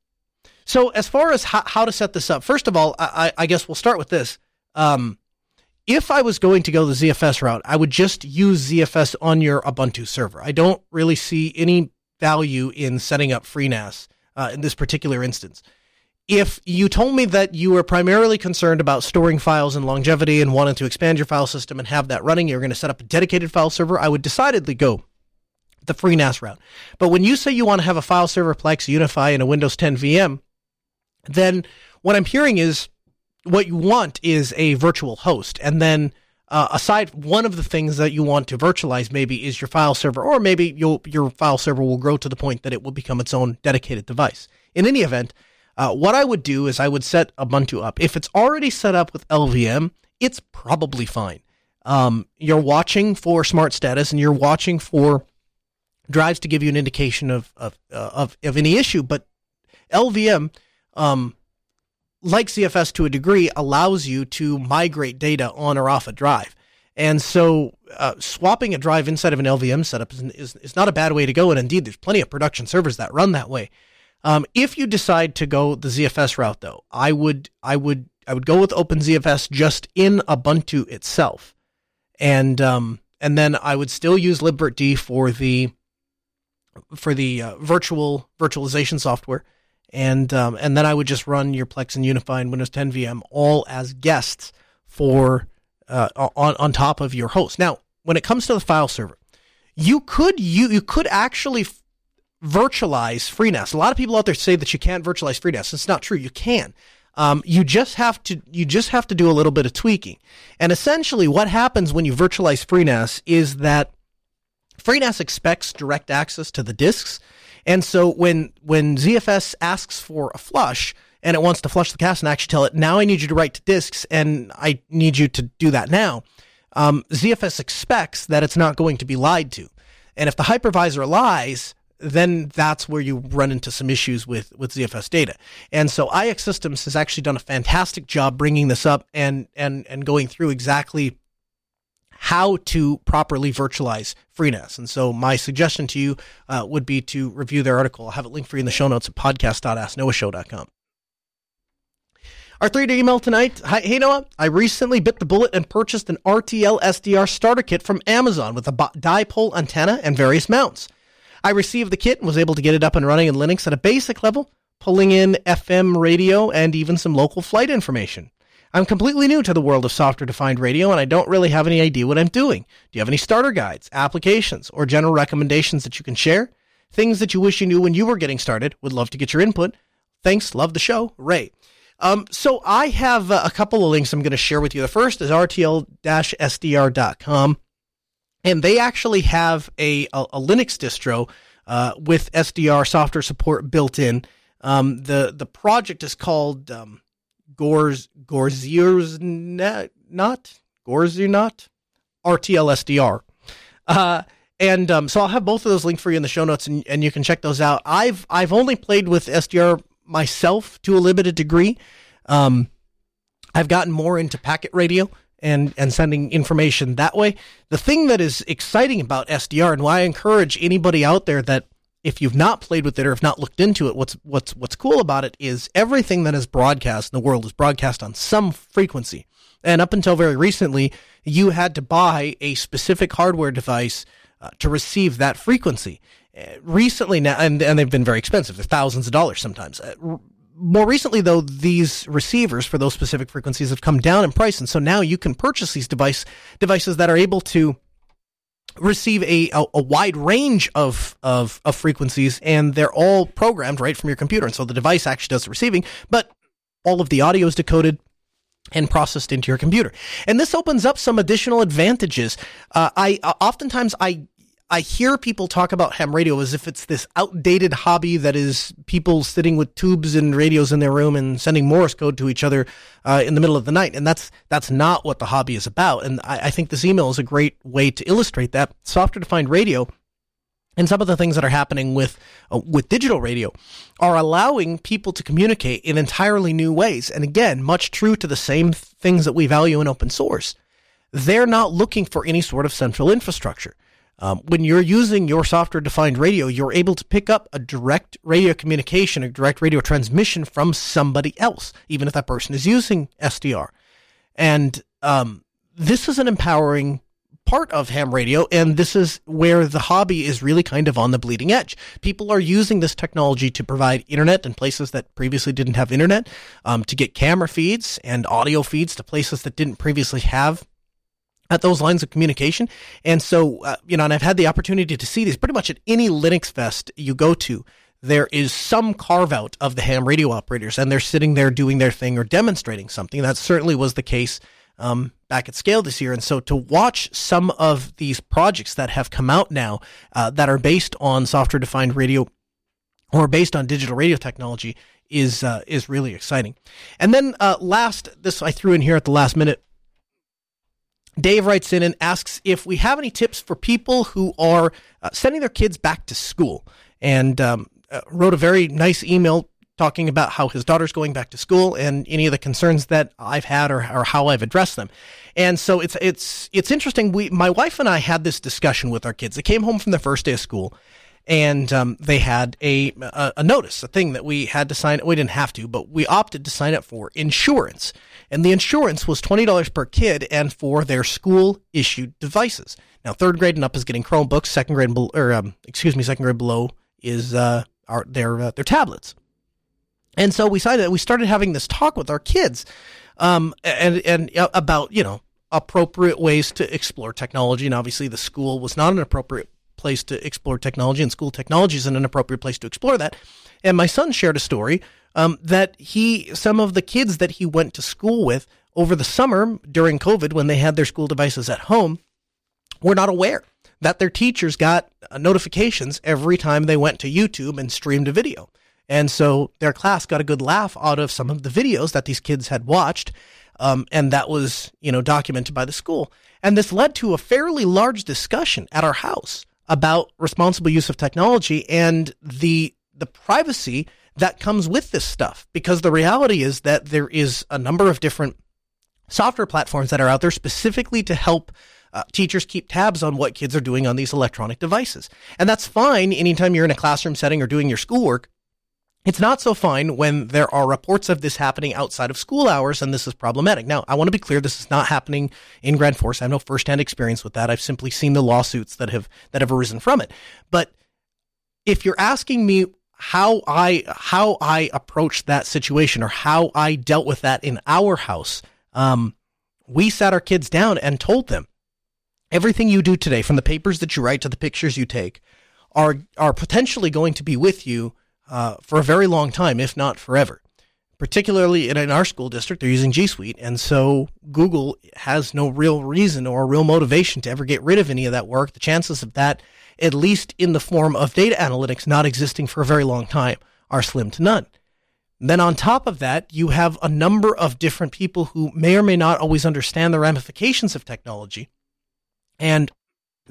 Speaker 1: so as far as how, how to set this up, first of all, I, I guess we'll start with this. Um, if I was going to go the ZFS route, I would just use ZFS on your Ubuntu server. I don't really see any value in setting up FreeNAS uh, in this particular instance. If you told me that you were primarily concerned about storing files and longevity and wanted to expand your file system and have that running, you're going to set up a dedicated file server, I would decidedly go the FreeNAS route. But when you say you want to have a file server, Plex, UniFi, and a Windows 10 VM, then what I'm hearing is what you want is a virtual host. And then uh, aside, one of the things that you want to virtualize maybe is your file server, or maybe your file server will grow to the point that it will become its own dedicated device. In any event, uh, what I would do is I would set Ubuntu up. If it's already set up with LVM, it's probably fine. Um, you're watching for smart status and you're watching for drives to give you an indication of of uh, of, of any issue, but LVM um, like ZFS to a degree, allows you to migrate data on or off a drive. And so uh, swapping a drive inside of an LVM setup is, is, is, not a bad way to go. And indeed, there's plenty of production servers that run that way. Um, if you decide to go the ZFS route, though, I would I would I would go with OpenZFS just in Ubuntu itself, and um, and then I would still use libvirtd for the for the uh, virtual virtualization software and um, and then I would just run your Plex and UniFi and Windows 10 VM all as guests for uh, on on top of your host. Now, when it comes to the file server, you could you you could actually virtualize FreeNAS. A lot of people out there say that you can't virtualize FreeNAS. It's not true. You can. Um, you just have to you just have to do a little bit of tweaking. And essentially, what happens when you virtualize FreeNAS is that FreeNAS expects direct access to the disks and so when when ZFS asks for a flush and it wants to flush the cache and actually tell it, now I need you to write to disks and I need you to do that now. Um, ZFS expects that it's not going to be lied to. And if the hypervisor lies, then that's where you run into some issues with, with ZFS data. And so iXsystems has actually done a fantastic job bringing this up and, and, and going through exactly how to properly virtualize FreeNAS. And so my suggestion to you uh, would be to review their article. I'll have it linked for you in the show notes at podcast.asknoahshow.com. Our three-day email tonight. Hi, hey Noah, I recently bit the bullet and purchased an RTL SDR starter kit from Amazon with a dipole antenna and various mounts. I received the kit and was able to get it up and running in Linux at a basic level, pulling in FM radio and even some local flight information. I'm completely new to the world of software defined radio and I don't really have any idea what I'm doing. Do you have any starter guides, applications, or general recommendations that you can share? Things that you wish you knew when you were getting started? Would love to get your input. Thanks. Love the show. Ray. Um, so I have uh, a couple of links I'm going to share with you. The first is rtl-sdr.com. And they actually have a, a, a Linux distro uh, with SDR software support built in. Um, the the project is called um, Gors Gorziers not Gorzier not RTLSDR. Uh, and um, so I'll have both of those linked for you in the show notes, and, and you can check those out. I've I've only played with SDR myself to a limited degree. Um, I've gotten more into packet radio and and sending information that way. The thing that is exciting about SDR and why I encourage anybody out there that if you've not played with it or have not looked into it, what's what's what's cool about it is everything that is broadcast in the world is broadcast on some frequency. And up until very recently, you had to buy a specific hardware device uh, to receive that frequency. Uh, recently now, and, and they've been very expensive. They're thousands of dollars sometimes. Uh, more recently, though, these receivers for those specific frequencies have come down in price, and so now you can purchase these device devices that are able to receive a, a, a, wide range of, of, of frequencies and they're all programmed right from your computer. And so the device actually does the receiving, but all of the audio is decoded and processed into your computer. And this opens up some additional advantages. Uh, I uh, oftentimes I I hear people talk about ham radio as if it's this outdated hobby that is people sitting with tubes and radios in their room and sending Morse code to each other uh, in the middle of the night. And that's that's not what the hobby is about. And I, I think this email is a great way to illustrate that. Software defined radio and some of the things that are happening with uh, with digital radio are allowing people to communicate in entirely new ways. And again, much true to the same things that we value in open source. They're not looking for any sort of central infrastructure. Um, when you're using your software defined radio, you're able to pick up a direct radio communication, a direct radio transmission from somebody else, even if that person is using SDR. And um, this is an empowering part of ham radio, and this is where the hobby is really kind of on the bleeding edge. People are using this technology to provide internet in places that previously didn't have internet, um, to get camera feeds and audio feeds to places that didn't previously have at those lines of communication. And so, uh, you know, and I've had the opportunity to see these pretty much at any Linux Fest you go to. There is some carve out of the ham radio operators, and they're sitting there doing their thing or demonstrating something. That certainly was the case um, back at SCaLE this year. And so to watch some of these projects that have come out now uh, that are based on software defined radio or based on digital radio technology is uh, is really exciting. And then uh, last, this I threw in here at the last minute. Dave writes in and asks if we have any tips for people who are uh, sending their kids back to school, and um, uh, wrote a very nice email talking about how his daughter's going back to school and any of the concerns that I've had or, or how I've addressed them. And so it's it's it's interesting. We my wife and I had this discussion with our kids. They came home from the first day of school, and um, they had a, a, a notice, a thing that we had to sign. We didn't have to, but we opted to sign up for insurance, and the insurance was twenty dollars per kid and for their school issued devices. Now, third grade and up is getting Chromebooks. Second grade or um, excuse me, second grade below is uh, our their uh, their tablets. And so we decided we started having this talk with our kids, um, and and uh, about you know appropriate ways to explore technology. And obviously, the school was not an appropriate place to explore technology, and school technology is an appropriate place to explore that. And my son shared a story um, that he, some of the kids that he went to school with over the summer during COVID, when they had their school devices at home, were not aware that their teachers got uh, notifications every time they went to YouTube and streamed a video. And so their class got a good laugh out of some of the videos that these kids had watched. Um, and that was, you know, documented by the school. And this led to a fairly large discussion at our house about responsible use of technology and the the privacy that comes with this stuff. Because the reality is that there is a number of different software platforms that are out there specifically to help uh, teachers keep tabs on what kids are doing on these electronic devices. And that's fine anytime you're in a classroom setting or doing your schoolwork. It's not so fine when there are reports of this happening outside of school hours, and this is problematic. Now, I want to be clear: this is not happening in Grand Forks. I have no firsthand experience with that. I've simply seen the lawsuits that have that have arisen from it. But if you're asking me how I how I approached that situation or how I dealt with that in our house, um, we sat our kids down and told them everything you do today, from the papers that you write to the pictures you take, are are potentially going to be with you uh, for a very long time, if not forever. Particularly in, in our school district, they're using G Suite, and so Google has no real reason or real motivation to ever get rid of any of that work. The chances of that, at least in the form of data analytics, not existing for a very long time, are slim to none. Then on top of that, you have a number of different people who may or may not always understand the ramifications of technology. And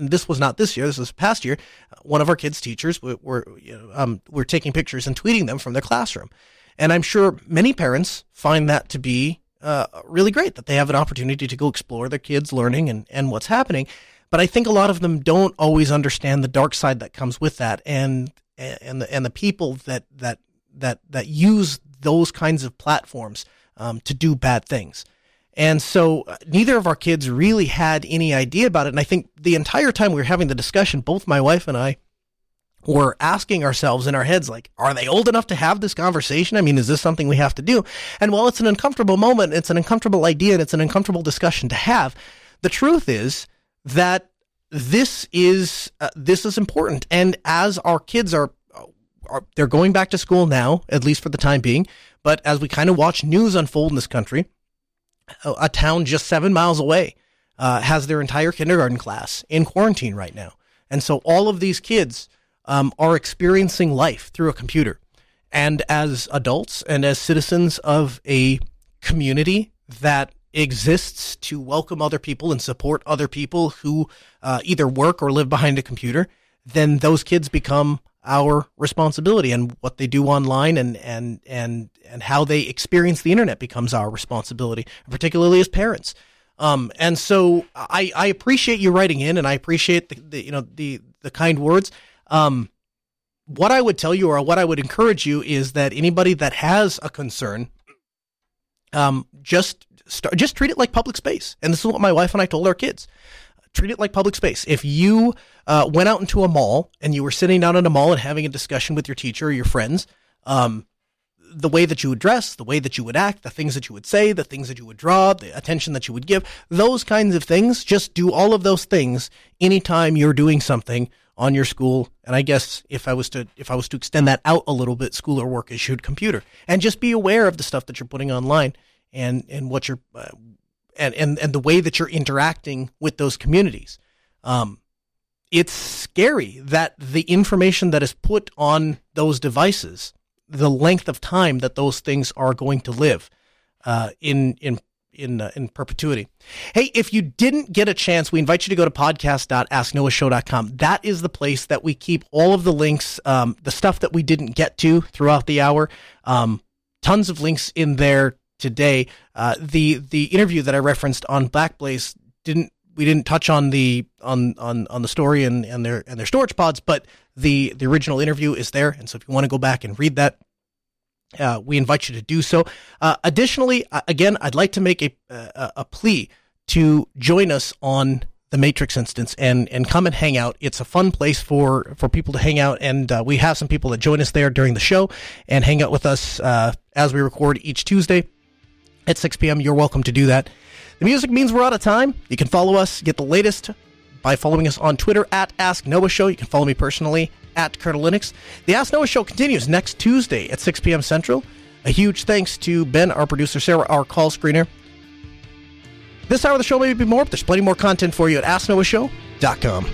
Speaker 1: this was not this year. This was past year. One of our kids' teachers were were, you know, um, were taking pictures and tweeting them from their classroom, and I'm sure many parents find that to be uh, really great that they have an opportunity to go explore their kids' learning and and what's happening. But I think a lot of them don't always understand the dark side that comes with that, and and the and the people that that that that use those kinds of platforms um, to do bad things. And so uh, neither of our kids really had any idea about it. And I think the entire time we were having the discussion, both my wife and I were asking ourselves in our heads, like, are they old enough to have this conversation? I mean, is this something we have to do? And while it's an uncomfortable moment, it's an uncomfortable idea and it's an uncomfortable discussion to have, the truth is that this is, uh, this is important. And as our kids are are, they're going back to school now, at least for the time being. But as we kind of watch news unfold in this country, a, town just seven miles away uh, has their entire kindergarten class in quarantine right now. And so all of these kids um, are experiencing life through a computer. And as adults and as citizens of a community that exists to welcome other people and support other people who uh, either work or live behind a computer, then those kids become our responsibility and what they do online and and and and how they experience the internet becomes our responsibility particularly as parents. Um, and so I, I appreciate you writing in and I appreciate the, the you know the the kind words. Um, what I would tell you or what I would encourage you is that anybody that has a concern um, just start, just treat it like public space. And this is what my wife and I told our kids treat it like public space. If you uh, went out into a mall and you were sitting down in a mall and having a discussion with your teacher or your friends, um, the way that you would dress, the way that you would act, the things that you would say, the things that you would draw, the attention that you would give, those kinds of things, just do all of those things anytime you're doing something on your school. And I guess if I was to, if I was to extend that out a little bit, school or work issued computer and just be aware of the stuff that you're putting online and, and what you're, uh, and, and, and the way that you're interacting with those communities. Um, it's scary that the information that is put on those devices, the length of time that those things are going to live uh, in in in uh, in perpetuity. Hey, if you didn't get a chance, we invite you to go to podcast.asknoahshow.com. That is the place that we keep all of the links, um, the stuff that we didn't get to throughout the hour. Um, tons of links in there today. Uh, the the interview that I referenced on Backblaze didn't we didn't touch on the on on on the story and, and their and their storage pods, but the the original interview is there, and so if you want to go back and read that, uh, we invite you to do so. Uh, additionally, uh, again, I'd like to make a, a, a plea to join us on the Matrix instance and and come and hang out. It's a fun place for for people to hang out, and uh, we have some people that join us there during the show and hang out with us uh, as we record each Tuesday at 6 p.m. You're welcome to do that. The music means we're out of time. You can follow us, get the latest by following us on Twitter at Ask Noah Show. You can follow me personally at Kernel Linux. The Ask Noah Show continues next Tuesday at 6 p.m. Central. A huge thanks to Ben, our producer, Sarah, our call screener. This hour of the show may be more, but there's plenty more content for you at AskNoahShow.com.